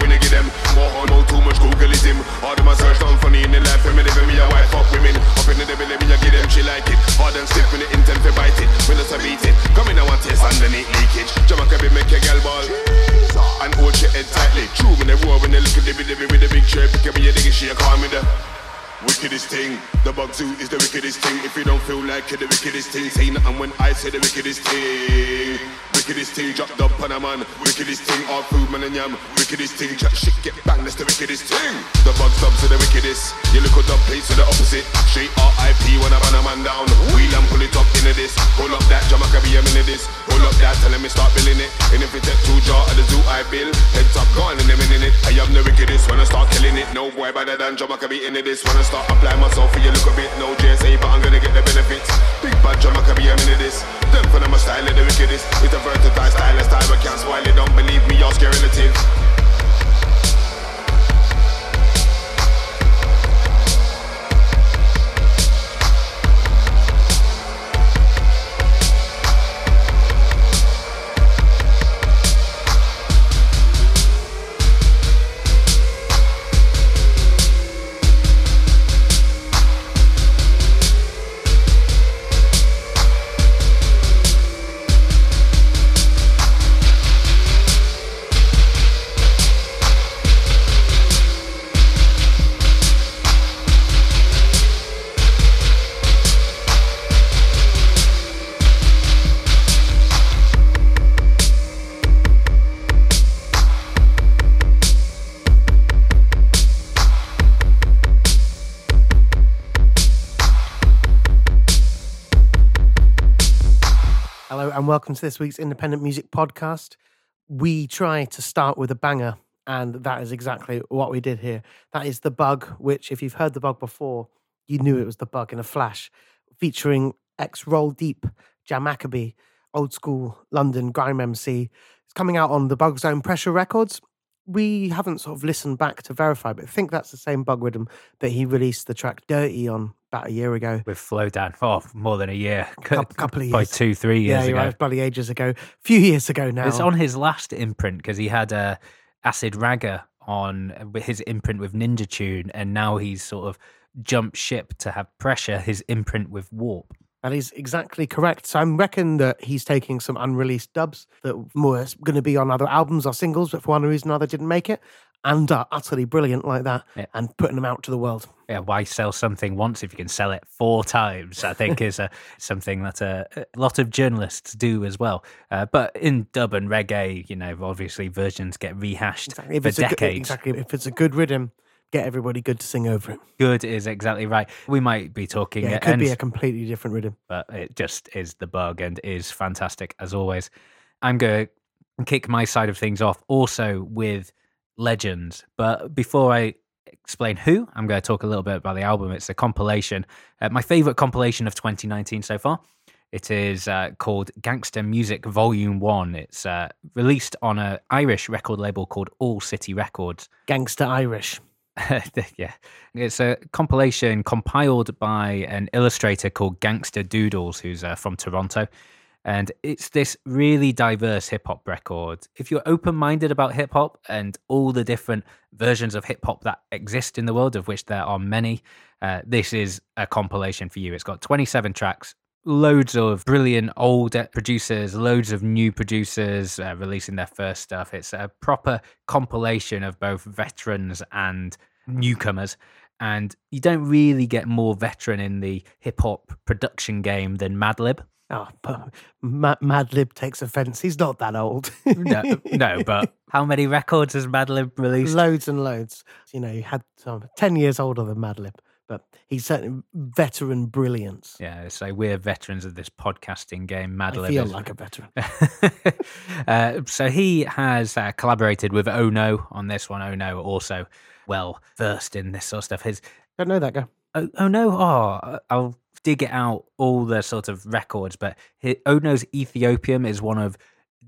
When they get them. More on more too much Googleism. All them a search something funny in the life me living me a wife fuck women. Up in the devil me a give them she like it. Hard and stiff when the intent to bite it. When it's a beat it. Come in I want taste underneath leakage. Jamaica be make a girl ball. And hold your head tightly. True when they roar when they look at the dibby with the big shirt Pick up your diggy shake call me the Wickedest thing, the bug zoo is the wickedest thing. If you don't feel like it, the wickedest thing, say nothing when I say the wickedest thing. Wickedest thing, drop the on a man. Wickedest thing, all food, man and yam. Wickedest thing, chat shit, get bang, that's the wickedest thing. The bug stops to the wickedest. You look at the place to the opposite. Straight R.I.P. when I ban a man down. Wheel and pull it up into this. Pull up that drum, I can be a minute this. Pull up that, tell me start billing it. And if it take two jar at the zoo, I bill. Head top gone in a minute. It. I am the wickedest when I start killing it. No boy better than can be into this. When I start apply myself for you look a bit. No JSA, but I'm gonna get the benefits. Big bad can be a minute this. Them for them a style of the wickedest. It's a versatile style, a style but can't spoil it. Don't believe me, ask your relatives. Welcome to this week's Independent Music Podcast. We try to start with a banger, and that is exactly what we did here. That is The Bug, which, if you've heard The Bug before, you knew it was The Bug in a flash, featuring ex Roll Deep, Jam Maccabee, old school London grime MC. It's coming out on The Bug's own Pressure Records. We haven't sort of listened back to verify, but I think that's the same Bug rhythm that he released the track Dirty on about a year ago. With Flowdan. Oh, more than a year. Couple, couple of years. By two, three years yeah, ago. right, bloody ages ago. A few years ago now. It's on his last imprint because he had a Acid Ragga on his imprint with Ninja Tune, and now he's sort of jumped ship to have pressure his imprint with Warp. That is exactly correct. So I reckon that he's taking some unreleased dubs that were going to be on other albums or singles, but for one reason or other didn't make it, and are utterly brilliant like that, Yeah. and putting them out to the world. Yeah, why sell something once if you can sell it four times? I think is a, something that a, a lot of journalists do as well. Uh, but in dub and reggae, you know, obviously versions get rehashed Exactly. For a good, decades. exactly. If it's a good rhythm, get everybody good to sing over it. Good is exactly right. We might be talking Yeah, it could be a completely different rhythm. but it just is the bug and is fantastic as always. I'm going to kick my side of things off also with legends. But before I explain who, I'm going to talk a little bit about the album. It's a compilation, uh, my favorite compilation of 2019 so far. It is uh, called Gangster Music Volume 1. It's uh, released on an Irish record label called All City Records. Gangster Irish. yeah, it's a compilation compiled by an illustrator called Gangster Doodles, who's uh, from Toronto, and it's this really diverse hip hop record. If you're open minded about hip hop and all the different versions of hip hop that exist in the world, of which there are many, uh, this is a compilation for you. It's got 27 tracks. Loads of brilliant old producers, loads of new producers uh, releasing their first stuff. It's a proper compilation of both veterans and newcomers. And you don't really get more veteran in the hip hop production game than Madlib. Oh, but Ma- Madlib takes offense. He's not that old. No, no, but how many records has Madlib released? loads and loads. You know, he had some 10 years older than Madlib, but he's certainly veteran brilliance. Yeah, so we're veterans of this podcasting game. Madlib I feel like a veteran. uh, so he has uh, collaborated with Ono on this one. Ono also well versed in this sort of stuff. His Don't know that guy. oh, oh no, oh I'll dig it out all the sort of records, but Ono's Ethiopium is one of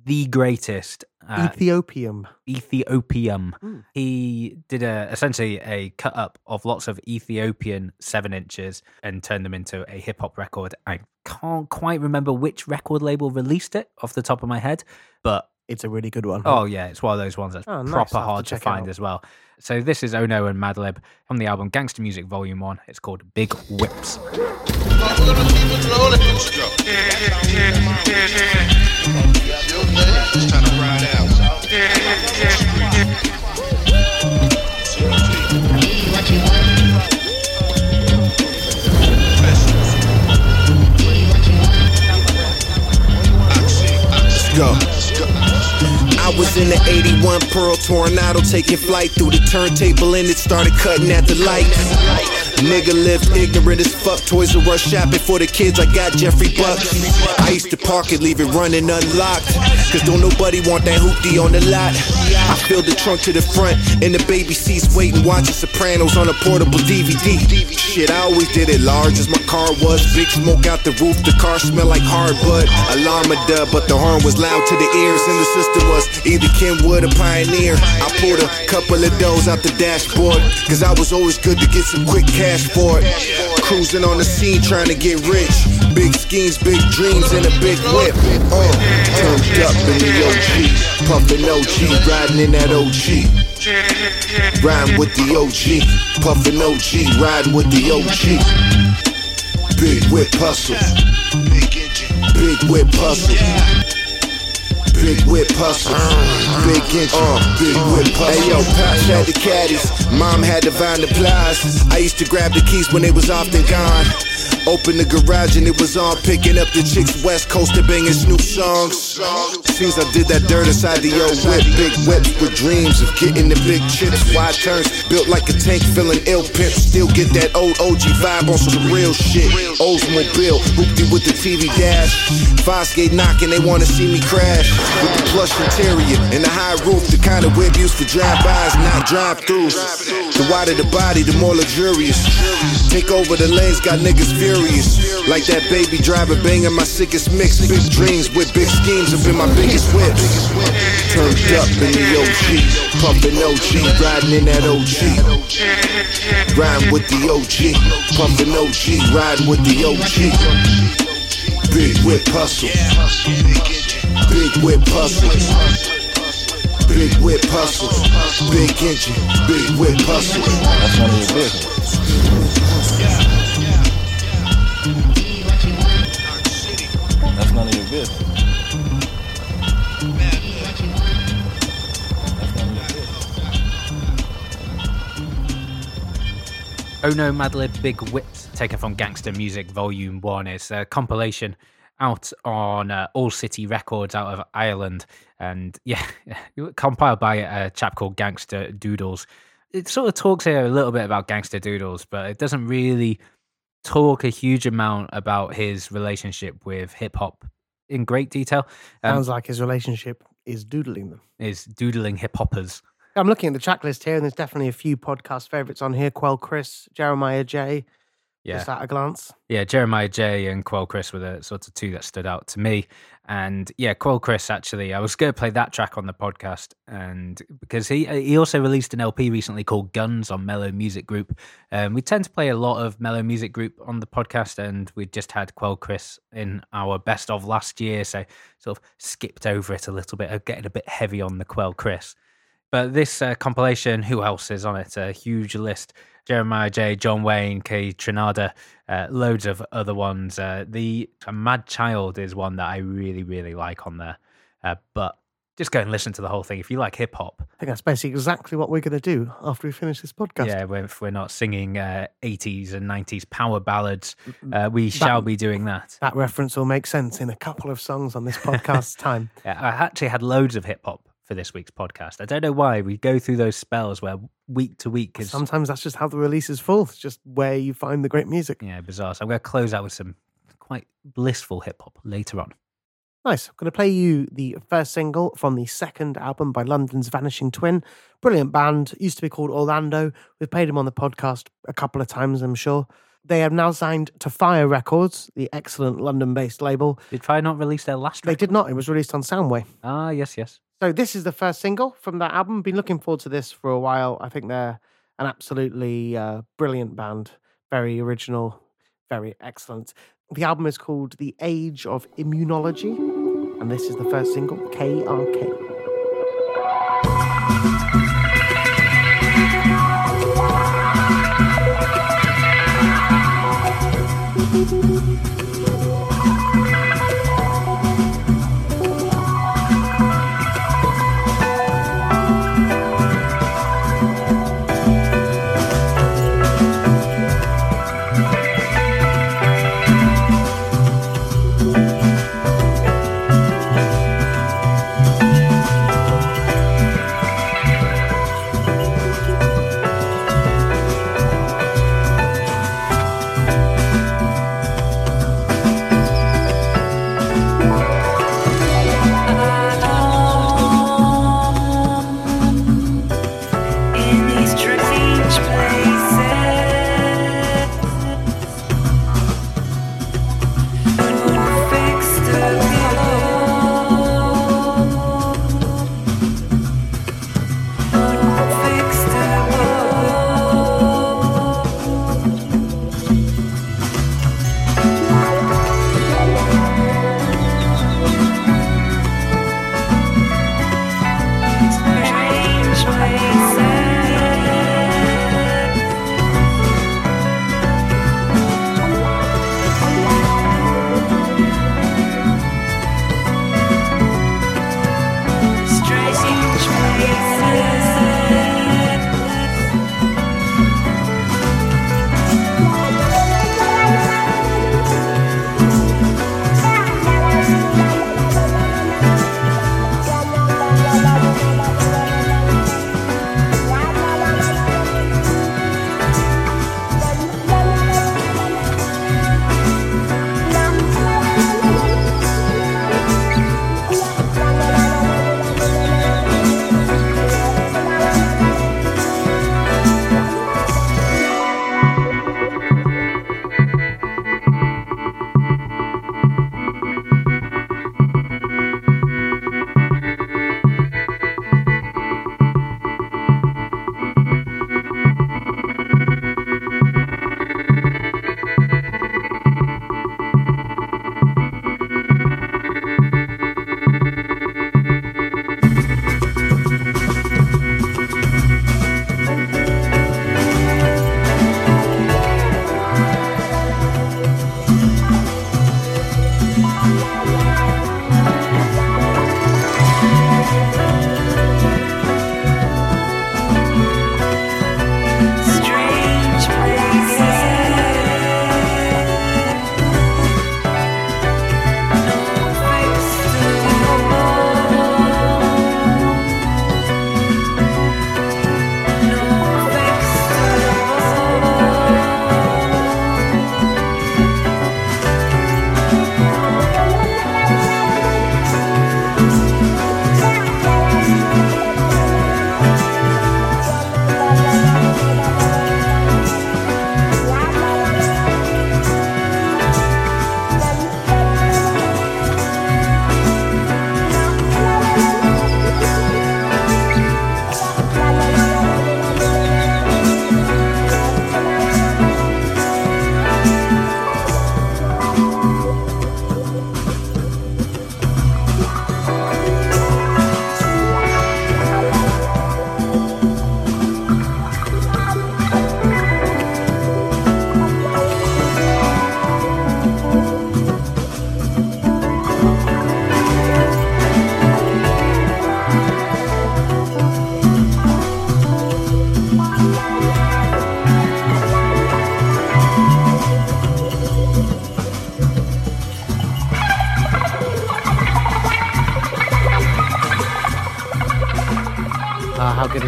the greatest. Uh, Ethiopium. Ethiopium. Hmm. He did a essentially a cut up of lots of Ethiopian seven inches and turned them into a hip hop record. I can't quite remember which record label released it off the top of my head, but It's a really good one. oh yeah, it's one of those ones that's Oh, nice. proper I'll to hard to, find as well. So this is Ono and Madlib from the album Gangster Music Volume One. It's called Big Whips. In the 81 Pearl Tornado taking flight through the turntable and it started cutting at the lights. Nigga lived ignorant as fuck. Toys R Us shopping for the kids. I got Jeffrey Bucks. I used to park it, leave it running unlocked. Cause don't nobody want that hoopty on the lot. I filled the trunk to the front and the baby seats, waiting, watching Sopranos on a portable DVD. Shit, I always did it large as my car was. Big smoke out the roof, the car smelled like hard bud. Alarm a dub, but the horn was loud to the ears, and the system was either Kenwood or Pioneer. I pulled a couple of those out the dashboard, cause I was always good to get some quick cash it. Cruising on the scene trying to get rich. Big schemes, big dreams, and a big whip. Uh, turned up in the OG, puffin' OG, riding in that OG. Riding with the OG, puffin' OG, riding with the OG. Big whip hustle, big whip hustle. Big whip hustle, big engine, uh, big whip hustle. Hey yo, Pops had the caddies, Mom had the Vine the Plies. I used to grab the keys when they was often gone. Open the garage and it was on picking up the chicks West Coast and banging Snoop songs. Seems I did that dirt inside the old whip. Big whips with dreams of getting the big chips. Wide turns, built like a tank, feeling ill pimp. Still get that old OG vibe on some real shit. Oldsmobile, hoopty with the TV dash. Fosgate knocking, they wanna see me crash. With the plush interior and the high roof, the kind of whip used for drive-bys, not drive-throughs. The wider the body, the more luxurious. Take over the lanes, got niggas furious. Like that baby driver banging my sickest mix. Big dreams with big schemes up been my biggest whips. Turned up in the OG, pumping OG, riding in that OG. Riding with the OG, pumping OG, riding with the OG. Big whip hustle. Big whip hustle. Big whip hustle. Big engine. Big whip hustle. That's none of your business. Business. No Madlib Big Whips, taken from Gangster Music Volume 1. It's a compilation out on uh, All City Records out of Ireland. And yeah, compiled by a chap called Gangster Doodles. it sort of talks here a little bit about Gangster Doodles, but it doesn't really talk a huge amount about his relationship with hip hop in great detail. Um, Sounds like his relationship is doodling them. is doodling hip hoppers. I'm looking at the track list here, and there's definitely a few podcast favorites on here. Quelle Chris, Jeremiah Jae. Yeah. Just at a glance. Yeah, Jeremiah Jae and Quelle Chris were the sort of two that stood out to me. And yeah, Quelle Chris actually, I was going to play that track on the podcast, and because he he also released an LP recently called Guns on Mello Music Group. Um, we tend to play a lot of Mello Music Group on the podcast, and we just had Quelle Chris in our best of last year, so sort of skipped over it a little bit, getting a bit heavy on the Quelle Chris. But this uh, compilation, who else is on it? A huge list. Jeremiah Jae, John Wayne, Kaytranada, uh, loads of other ones. Uh, the uh, Mad Child is one that I really, really like on there. Uh, but just go and listen to the whole thing. If you like hip hop, I think that's basically exactly what we're going to do after we finish this podcast. yeah, we're- if we're not singing uh, 80s and 90s power ballads, uh, we shall be doing that. That reference will make sense in a couple of songs on this podcast time. Yeah, I actually had loads of hip hop for this week's podcast. I don't know why. We go through those spells where week to week is Sometimes that's just how the releases fall. It's just where you find the great music. yeah bizarre. So I'm going to close out with some quite blissful hip hop later on. Nice. I'm going to play you the first single from the second album by London's Vanishing Twin. Brilliant band. Used to be called Orlando. We've played them on the podcast a couple of times, I'm sure. They have now signed to Fire Records, the excellent London based label. Did Fire not release their last They did not. It was released on Soundway. Ah, yes, yes. So this is the first single from that album. Been looking forward to this for a while. I think they're an absolutely uh, brilliant band. Very original, very excellent. The album is called The Age of Immunology, and this is the first single, KRK.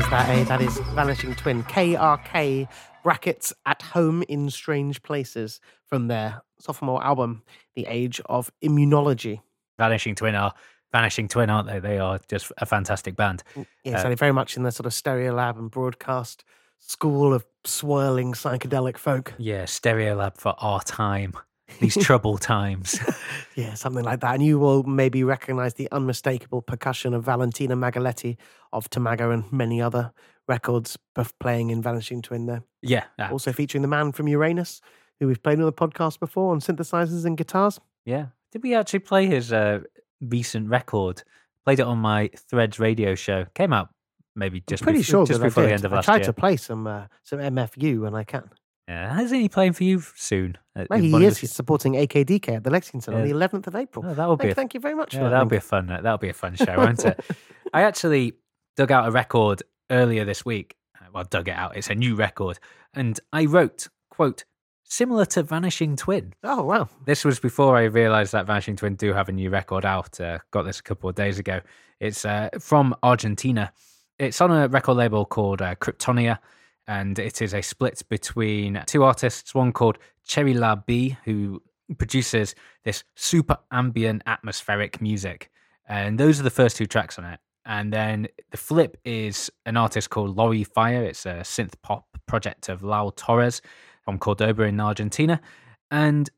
Is that, eh? That is Vanishing Twin. KRK brackets at home in strange places from their sophomore album, The Age of Immunology. Vanishing Twin are Vanishing Twin, aren't they? They are just a fantastic band. Yeah, Uh, so they're very much in the sort of Stereolab and broadcast school of swirling psychedelic folk. Yeah, Stereolab for our time. These troubled times. Yeah, something like that. And you will maybe recognize the unmistakable percussion of Valentina Magaletti of Tomaga and many other records both playing in Vanishing Twin there. Yeah, Also featuring the man from Uranus, who we've played on the podcast before on synthesizers and guitars. yeah. Did we actually play his uh, recent record? Played it on my Threads radio show. Came out maybe just I'm pretty bef- sure just before the end of I last tried year. to play some uh, some MFU when I can. Yeah, isn't he playing for you soon? At- Well, he is. the- He's supporting AKDK at the Lexington on the 11th of April. Oh, that would be Thank, a thank you very much. Yeah, for that that'll be a fun. uh, That'll be a fun show, won't it? I actually dug out a record earlier this week. Uh, Well, dug it out. It's a new record, and I wrote quote similar to Vanishing Twin. Oh, wow. This was before I realised that Vanishing Twin do have a new record out. Uh, got this a couple of days ago. It's uh, from Argentina. It's on a record label called uh, Kryptonia, and it is a split between two artists. One called Cherry La B, who produces this super ambient atmospheric music, and those are the first two tracks on it. And then the flip is an artist called Lori Fire. It's a synth pop project of Lau Torres from Cordoba in Argentina, and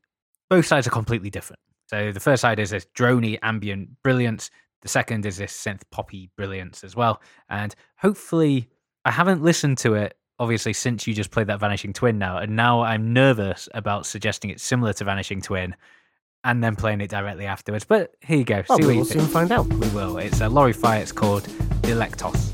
both sides are completely different. So the first side is this drony ambient brilliance. The second is this synth poppy brilliance as well. And hopefully, I haven't listened to it obviously since you just played that Vanishing Twin now, and now I'm nervous about suggesting it's similar to Vanishing Twin, and then playing it directly afterwards. But here you go. Well, See we what will you think. soon find out. We will. It's a Lori Fire. It's called Delectos.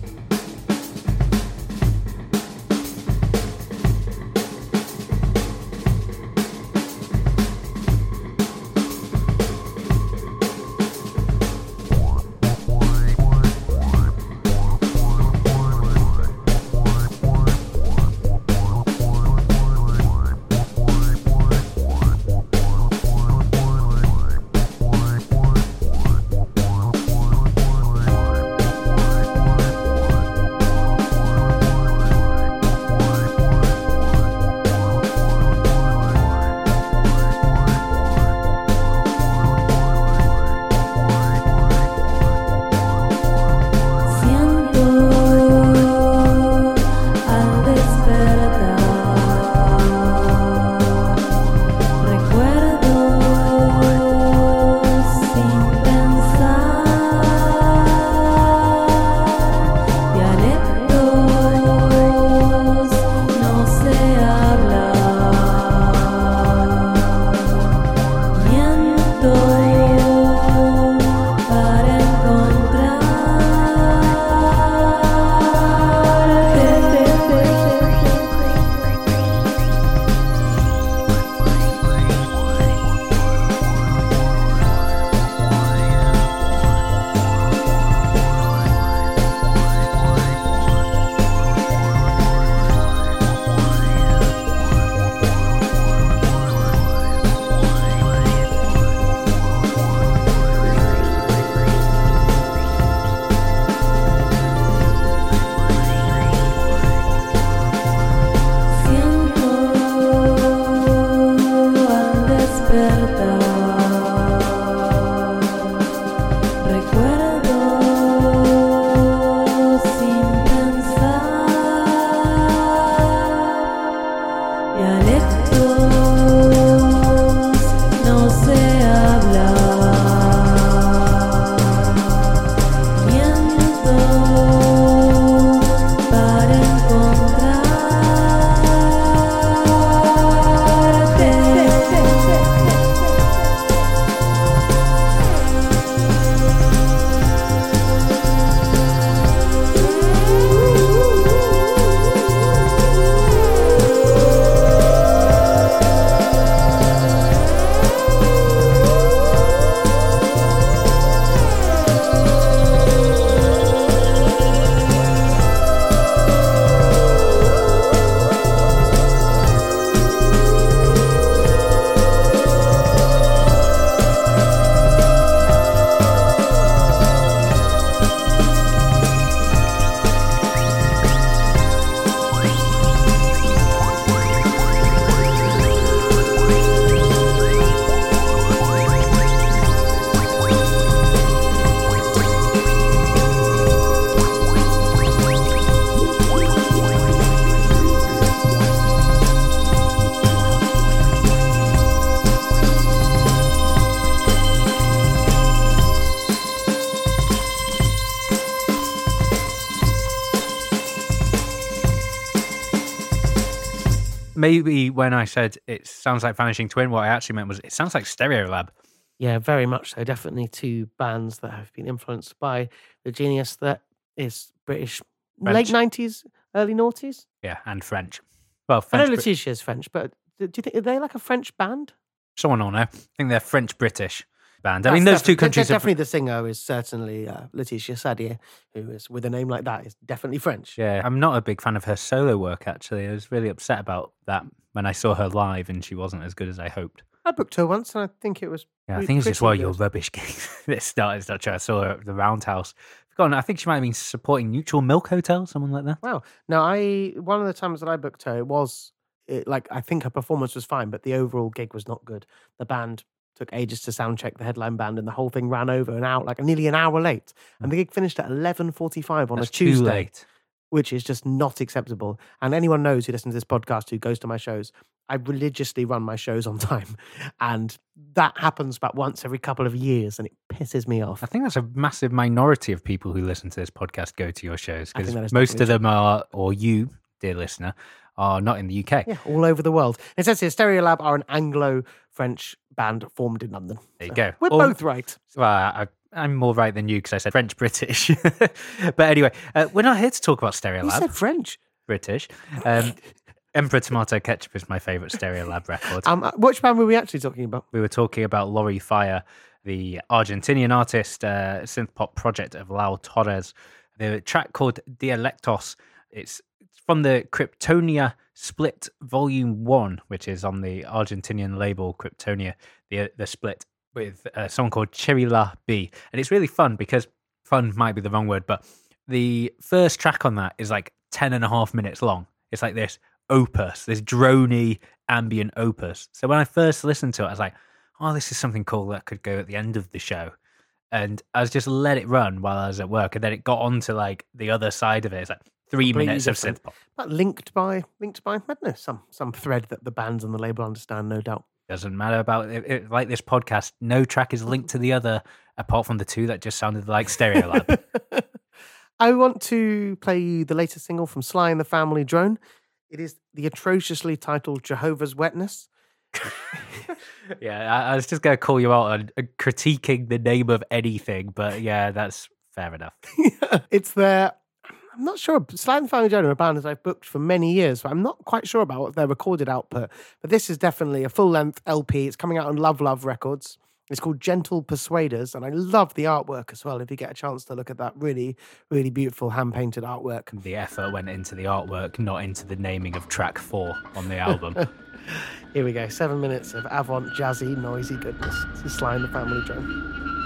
Maybe when I said it sounds like Vanishing Twin, what I actually meant was it sounds like Stereolab. Yeah, very much so. Definitely two bands that have been influenced by the genius that is British late 90s, early noughties. Yeah, and French. Well, I French. know Brit- Laetitia's French, but do you think are they like a French band? someone will know. I think they're French British band. I That's mean, those two countries. de- Are, Definitely, the singer is certainly uh, Laetitia Sadier, who is with a name like that is definitely French. yeah, I'm not a big fan of her solo work. Actually, I was really upset about that when I saw her live, and she wasn't as good as I hoped. I booked her once, and I think it was. Yeah, I think it's just one of your rubbish gigs that started such. I saw her at the Roundhouse. Forgotten. I think she might have been supporting Neutral Milk Hotel, someone like that. Wow. No, I one of the times that I booked her, it was it, like I think her performance was fine, but the overall gig was not good. The band took ages to sound check the headline band, and the whole thing ran over and out like nearly an hour late. And the mm. gig finished at eleven forty-five on That's a Tuesday, too late. which is just not acceptable. And anyone knows who listens to this podcast who goes to my shows. I religiously run my shows on time, and that happens about once every couple of years, and it pisses me off. I think that's a massive minority of people who listen to this podcast go to your shows because most of them are, or you, dear listener, are not in the UK. Yeah, all over the world. It says here, Stereolab are an Anglo-French band formed in London. There you So go. We're All- both right. Well, I, I'm more right than you because I said French British. but anyway, uh, we're not here to talk about You Stereolab. said French. British. Um, Emperor Tomato Ketchup is my favourite Stereolab record. Um, uh, which band were we actually talking about? we were talking about Laurie Fire, the Argentinian artist, uh, synth pop project of Lau Torres. The track called Dialectos. It's from the Kryptonia Split Volume One, which is on the Argentinian label Kryptonia. The uh, the split with a song called Cherry La B, and it's really fun because fun might be the wrong word, but the first track on that is like 10 and a half minutes long. It's like this opus, this drony ambient opus. So when I first listened to it, I was like, oh, this is something cool that could go at the end of the show. And I was just let it run while I was at work. And then it got on to like the other side of it. It's like three minutes of different. synth pop. But linked by linked by madness, some some thread that the bands and the label understand, no doubt. Doesn't matter about it, it- like this podcast. No track is linked to the other apart from the two that just sounded like Stereolab. I want to play you the latest single from Sly and the Family Drone. It is the atrociously titled Jehovah's Wetness. yeah, I, I was just going to call you out on uh, critiquing the name of anything, but yeah, that's fair enough. it's their. I'm not sure. The Family Drone are a band that I've booked for many years, but I'm not quite sure about their recorded output. But this is definitely a full length LP. It's coming out on Love Love Records. It's called Gentle Persuaders, and I love the artwork as well. If you get a chance to look at that really, really beautiful hand painted artwork. The effort went into the artwork, not into the naming of track four on the album. Here we go. Seven minutes of avant jazzy, noisy goodness. This is Sly and the Family Drone.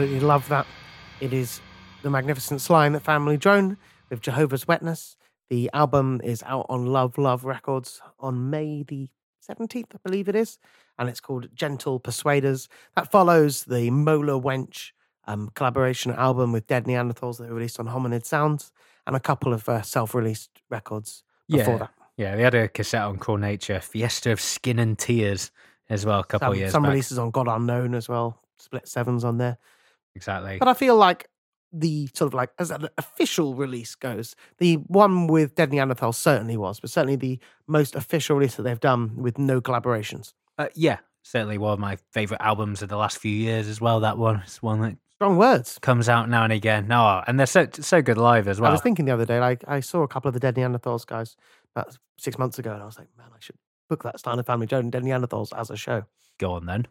Absolutely love that. It is the magnificent Sly and the Family Drone with Jehovah's Witness. The album is out on Love Love Records on May the 17th, I believe it is, and it's called Gentle Persuaders. That follows the Mola Wench um, collaboration album with Dead Neanderthals that they released on Hominid Sounds, and a couple of uh, self released records before Yeah. that. Yeah, they had a cassette on Crawl Nature, Fiesta of Skin and Tears, as well, a couple Some, of years some back. releases on God Unknown as well, split sevens on there. Exactly. But I feel like the sort of like as an official release goes, the one with Dead Neanderthal certainly was, but certainly the most official release that they've done with no collaborations. Uh, yeah, certainly one of my favorite albums of the last few years as well. That one, it's one that Strong words. comes out now and again. No, and they're so so good live as well. I was thinking the other day, like I saw a couple of the Dead Neanderthals guys about six months ago, and I was like, man, I should book that Steiner Family Joe and Dead Neanderthals as a show. Go on then.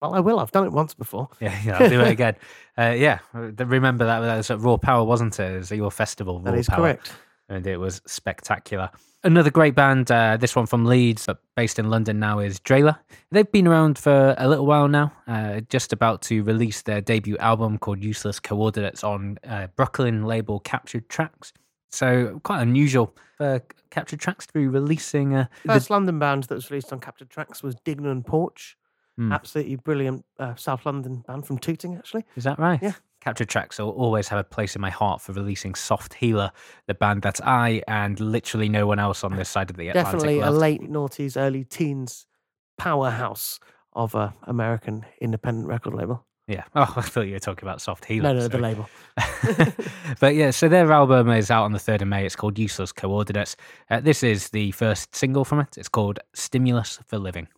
Well, I will. I've done it once before. Yeah, yeah, I'll do it again. Uh, yeah, remember that that was at Raw Power, wasn't it? It was your festival. Raw is Power, correct. and it was spectacular. Another great band, uh, this one from Leeds, but based in London now, is Drahla. They've been around for a little while now, uh, just about to release their debut album called Useless Coordinates on uh, Brooklyn label Captured Tracks. So quite unusual for Captured Tracks to be releasing. Uh, the- First London band that was released on Captured Tracks was Dignan Porch. Hmm. Absolutely brilliant uh, South London band from Tooting, actually. Is that right? Yeah. Captured Tracks will always have a place in my heart for releasing Soft Healer, the band that I and literally no one else on this side of the Atlantic Definitely a late noughties, early teens powerhouse of a American independent record label. Yeah. Oh, I thought you were talking about Soft Healer. No, no, the label. but yeah, so their album is out on the 3rd of May. It's called Useless Coordinates. Uh, this is the first single from it. It's called Stimulus for Living.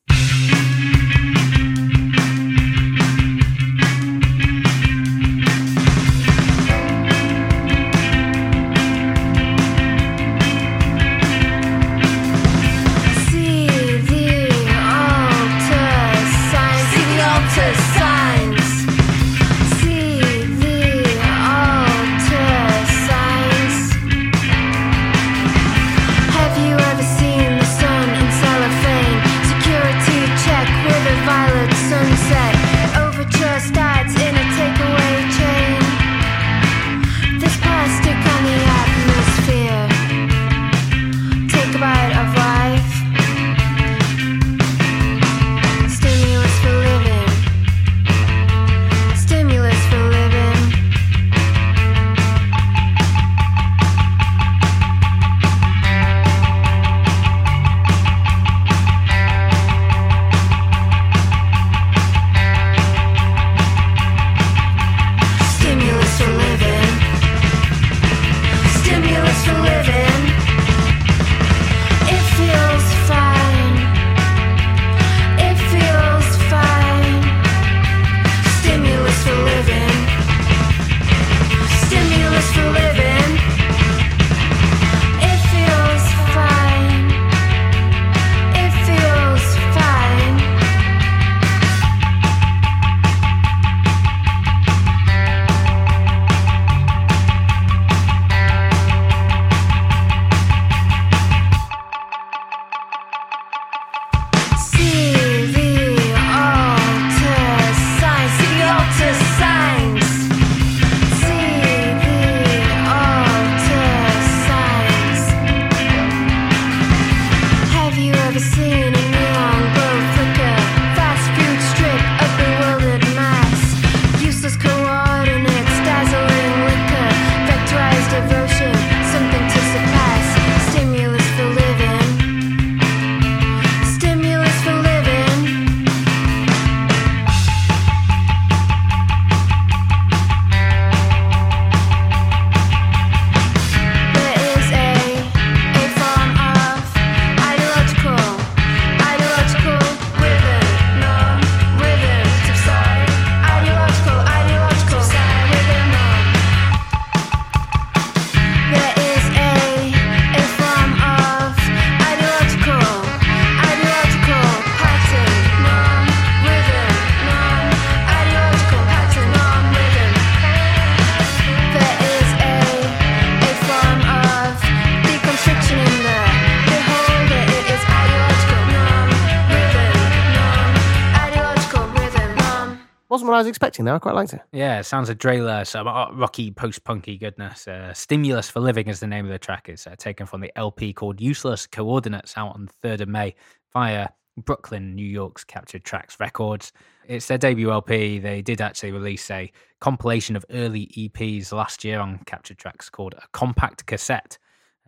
Was expecting. Though I quite liked it. Yeah, it sounds a Drahla, some rocky post-punky goodness. Uh, Stimulus for Living is the name of the track. It's uh, taken from the LP called Useless Coordinates out on the 3rd of May via Brooklyn, New York's Captured Tracks Records. It's their debut LP. They did actually release a compilation of early EPs last year on Captured Tracks called a compact cassette.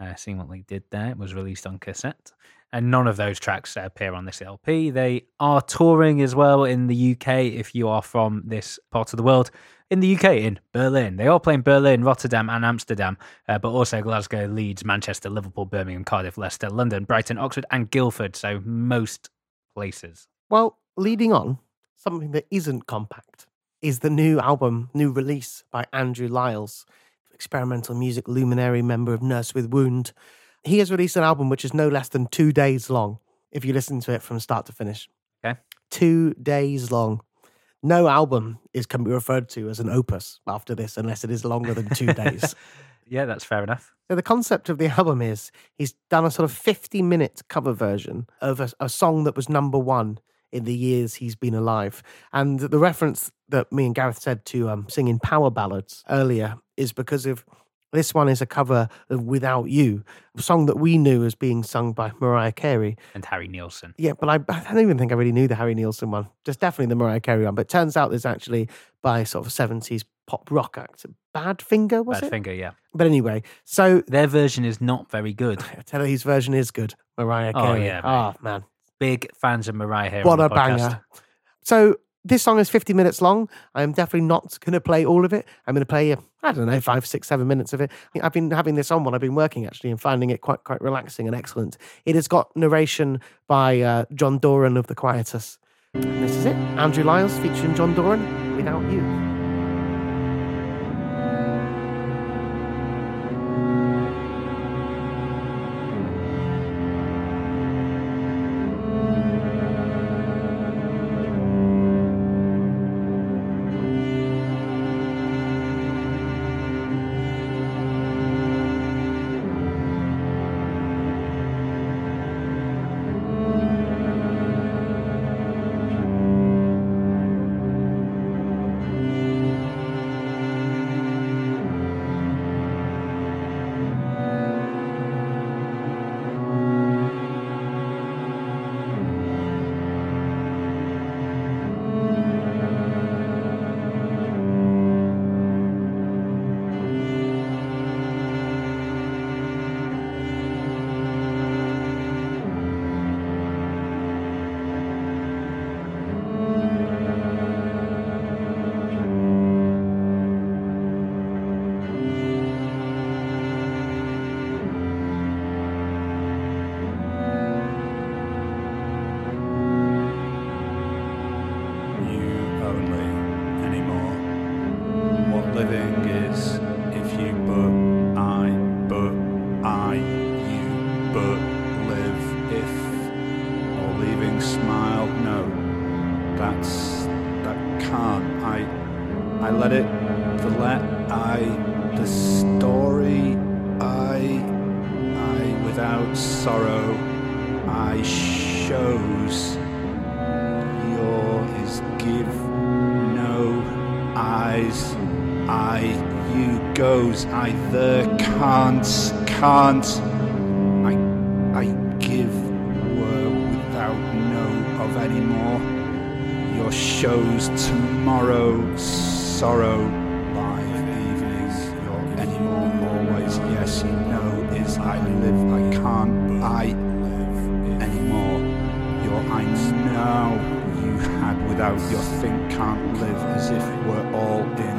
Uh, seeing what they did there, it was released on cassette. And none of those tracks appear on this LP. They are touring as well in the UK if you are from this part of the world. In the UK, in Berlin. They all play in Berlin, Rotterdam, and Amsterdam, uh, but also Glasgow, Leeds, Manchester, Liverpool, Birmingham, Cardiff, Leicester, London, Brighton, Oxford, and Guildford. So most places. Well, leading on, something that isn't compact is the new album, new release by Andrew Liles, experimental music luminary member of Nurse with Wound. He has released an album which is no less than two days long, if you listen to it from start to finish. Okay. Two days long. No album is can be referred to as an opus after this unless it is longer than two days. Yeah, that's fair enough. So the concept of the album is he's done a sort of 50 minute cover version of a, a song that was number one in the years he's been alive. And the reference that me and Gareth said to um, singing power ballads earlier is because of this one is a cover of Without You, a song that we knew as being sung by Mariah Carey. And Harry Nilsson. Yeah, but I, I don't even think I really knew the Harry Nilsson one. Just definitely the Mariah Carey one. But it turns out there's actually by sort of 70s pop rock act. Badfinger, was it? finger, yeah. But anyway, so Their version is not very good. I tell you, his version is good. Mariah Carey. Oh, Carey. yeah, Oh, man. Big fans of Mariah here. What on a podcast. banger. So this song is 50 minutes long. I am definitely not going to play all of it. I'm going to play, I don't know, five, six, seven minutes of it. I've been having this on while I've been working actually and finding it quite, quite relaxing and excellent. It has got narration by uh, John Doran of The Quietus. And this is it. Andrew Liles featuring John Doran, Without you I I give were without know of anymore your shows tomorrow sorrow live evenings. Your anymore always yes know is I live. I can't I live anymore. Your I now you had without. Your think can't live as if we're all in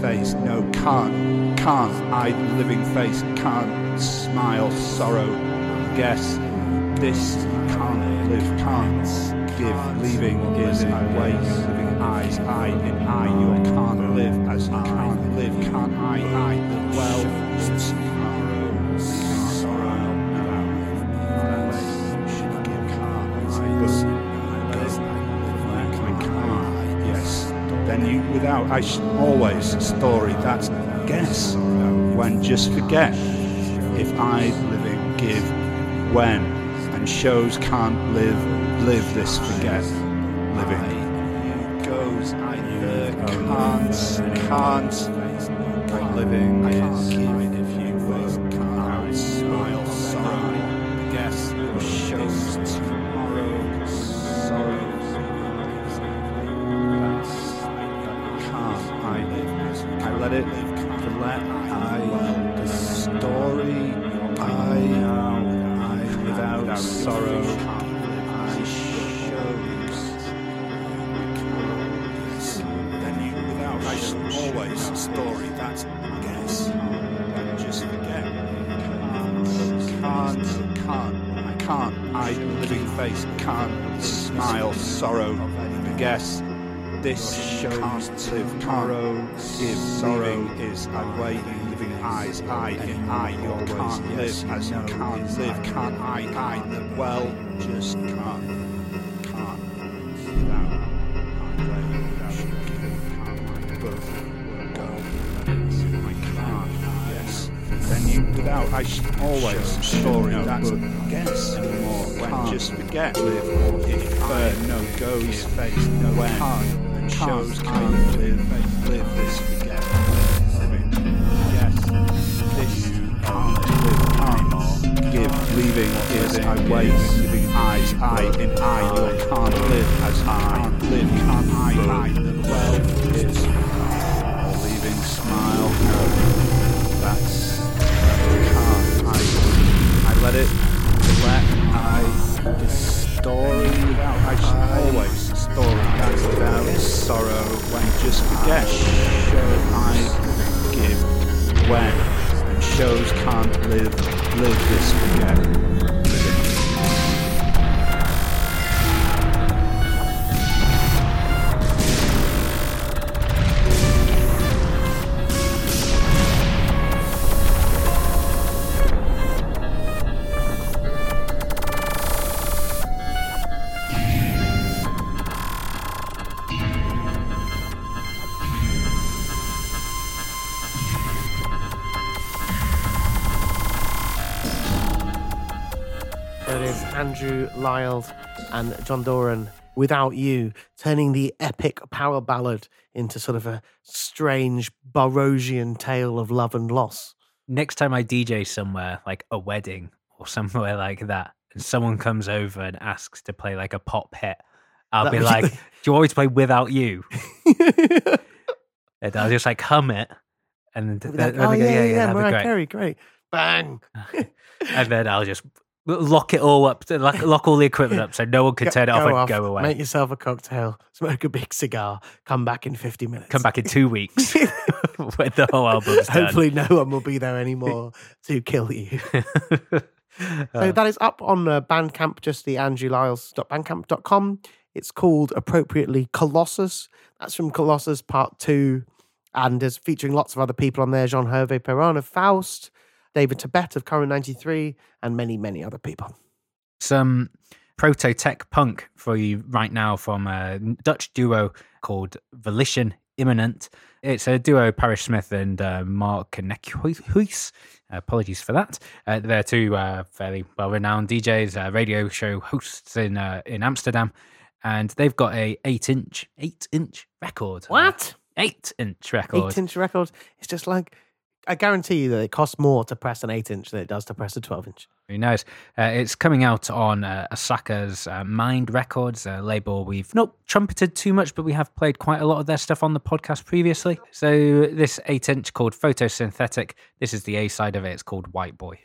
face. No can't can't I living face. Can't smile sorrow guess. This can't live can't give. Leaving is I wait living eyes I in I you can't live as you can't live. Can't I I well I always story that's guess when just forget if I living give when. And shows can't live live this forget. Living goes I uh, can't can't. Living is face can't smile sorrow. Guess this can't live tomorrow give sorrow is I wait living eyes. I in I you can't live as you can't live. Can't I I the well just can't can't without without I should always story that's guess anymore when just forget. live or no goes face no when can't and shows can't live. live this forget. Yes this can't live can't give leaving is I wait living eyes I in I you can't live as I can't live can't I I the well is leaving smile. No that's can't Let it. Let I the story without I always story that's without sorrow when just forget show I give when. Shows can't live live this forget Lyle and John Doran. Without You, turning the epic power ballad into sort of a strange Barosian tale of love and loss. Next time I DJ somewhere, like a wedding or somewhere like that, and someone comes over and asks to play like a pop hit, I'll That be like, Do you always play Without You? And I'll just like hum it. And then like, oh, go, yeah, yeah, that'd be Mariah great." Carey, great. Bang. and then I'll just lock it all up, lock, lock all the equipment up so no one can Go- turn it off and off, go away. Make yourself a cocktail, smoke a big cigar, come back in 50 minutes. Come back in two weeks when the whole album's done. Hopefully, no one will be there anymore to kill you. So that is up on uh, Bandcamp, just the andrewliles.bandcamp.com. It's called appropriately Colossus. That's from Colossus Part 2. And is featuring lots of other people on there Jean Hervé Péron of Faust, David Tibet of Current 93, and many, many other people. some proto tech punk for you right now from a Dutch duo called Volition Imminent. It's a duo, Parish Smith and uh, Mark Nekhuis. Apologies for that. Uh, they're two uh, fairly well renowned DJs, uh, radio show hosts in uh, in Amsterdam, and they've got a eight inch eight inch record. What? Eight inch record. Eight inch record. It's just like, I guarantee you that it costs more to press an eight inch than it does to press a 12 inch. Who knows? Uh, it's coming out on uh, Osaka's uh, Mind Records, label we've not trumpeted too much, but we have played quite a lot of their stuff on the podcast previously. So this eight inch called Photosynthetic. This is the A side of it. It's called White Boy.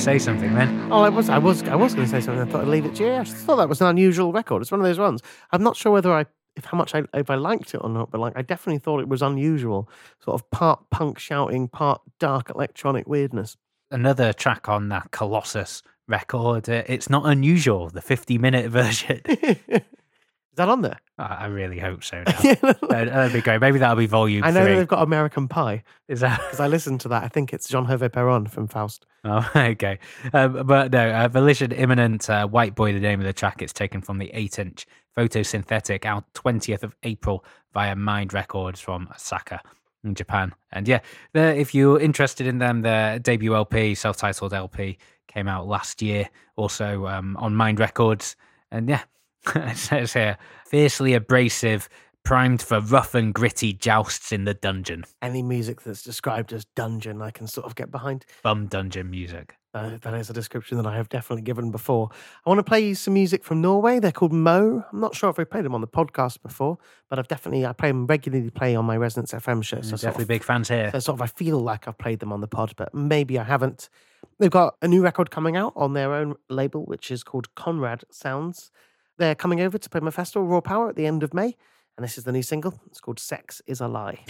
To say something then. Oh, I was, I was, I was going to say something. I thought I'd leave it to you. I just thought that was an unusual record. It's one of those ones. I'm not sure whether I, if how much I, if I liked it or not, but like, I definitely thought it was unusual. Sort of part punk shouting, part dark electronic weirdness. Another track on that Colossus record. Uh, it's not unusual, the 50 minute version. Is that on there? I I really hope so. Now. That'd, that'd be great. Maybe that'll be volume I know three. they've got American Pie Is that? because I listened to that. I think it's Jean Hervé Péron from Faust. Oh, okay. Um, but no, uh, Volition Imminent, uh, White Boy, the name of the track. It's taken from the 8 inch photosynthetic out 20th of April via Mind Records from Osaka in Japan. And yeah, they're- if you're interested in them, their debut LP, self titled LP, came out last year, also um, on Mind Records. And yeah, it says here fiercely abrasive, primed for rough and gritty jousts in the dungeon. Any music that's described as dungeon, I can sort of get behind. Bum dungeon music. Uh, that is a description that I have definitely given before. I want to play you some music from Norway. They're called MoE. I'm not sure if I've played them on the podcast before, but I've definitely I play them regularly. Play on my Resonance FM show. So sort Definitely of- big fans here. So sort of I feel like I've played them on the pod, but maybe I haven't. They've got a new record coming out on their own label, which is called Conrad Sounds. They're coming over to play my festival, Raw Power, at the end of May. And this is the new single. It's called Sex is a Lie.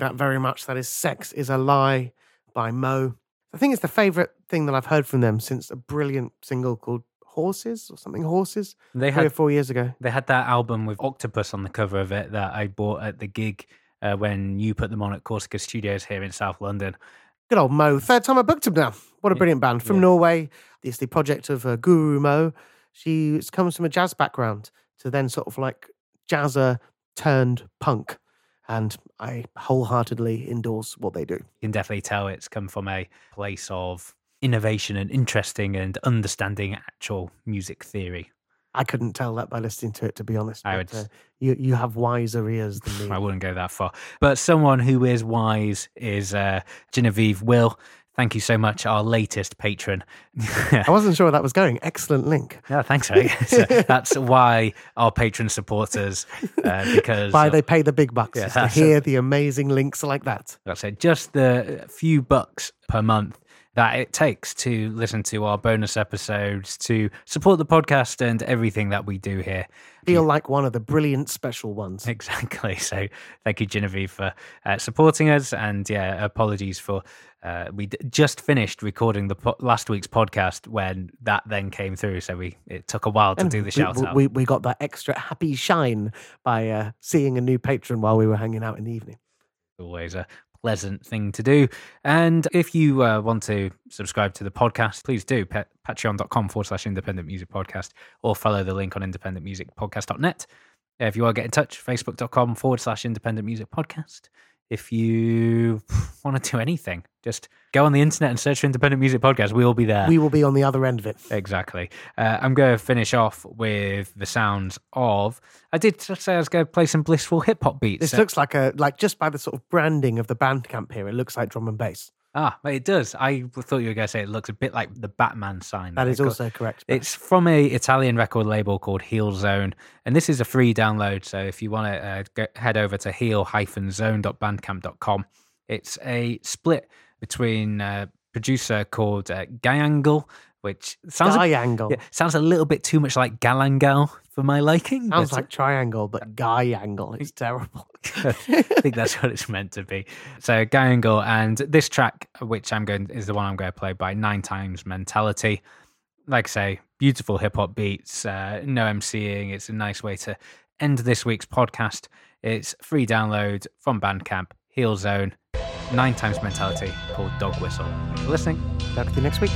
Like that very much. That is Sex is a Lie by MoE. I think it's the favorite thing that I've heard from them since a brilliant single called Horses or something Horses They three or four years ago. they had that album with Octopus on the cover of it that I bought at the gig uh, when you put them on at Corsica Studios here in South London. Good old MoE. Third time I booked him now. What a Yeah, brilliant band from yeah. Norway. It's the project of uh, Guro Moe. She comes from a jazz background to then sort of like jazzer turned punk. And I wholeheartedly endorse what they do. You can definitely tell it's come from a place of innovation and interesting and understanding actual music theory. I couldn't tell that by listening to it, to be honest. I but, would- uh, you, you have wiser ears than me. I wouldn't go that far. But someone who is wise is uh, Genevieve Will. Thank you so much, our latest patron. I wasn't sure where that was going. Excellent link. Yeah, thanks. So that's why our patron supporters, uh, because Why they pay the big bucks Yeah, is to hear the amazing links like that. That's it. Just the few bucks per month that it takes to listen to our bonus episodes, to support the podcast and everything that we do here. Feel like one of the brilliant special ones. Exactly. So thank you, Genevieve, for uh, supporting us. And yeah, apologies for uh, we d- just finished recording the po- last week's podcast when that then came through. So we it took a while to And do the we- shout we, out. we, we got that extra happy shine by uh, seeing a new patron while we were hanging out in the evening. always a pleasant thing to do. And if you uh, want to subscribe to the podcast, please do. Pa- Patreon.com forward slash independent music podcast or follow the link on independentmusicpodcast.net. If you want to get in touch, facebook.com forward slash independent music podcast. If you want to do anything, just go on the internet and search for independent music podcast. We will be there. We will be on the other end of it. Exactly. Uh, I'm going to finish off with the sounds of. I did say I was going to play some blissful hip hop beats. This looks like a like just by the sort of branding of the Bandcamp here, it looks like drum and bass. Ah, but it does. I thought you were going to say it looks a bit like the Batman sign. That is also correct. It's from a Italian record label called Heel Zone, and this is a free download. So if you want to uh, go, head over to heel-zone.bandcamp.com, it's a split between a producer called uh, Gyangle, which sounds a, Triangle. yeah, sounds a little bit too much like Galangal for my liking. Sounds but- like triangle, but guy angle. It's terrible. I think that's what it's meant to be. So guy angle, and this track, which I'm going is the one I'm going to play by Nine Times Mentality. Like I say, beautiful hip hop beats, uh, no MCing. It's a nice way to end this week's podcast. It's free download from Bandcamp, Heel Zone, Nine Times Mentality called Dog Whistle. Thanks for listening. Back with you next week.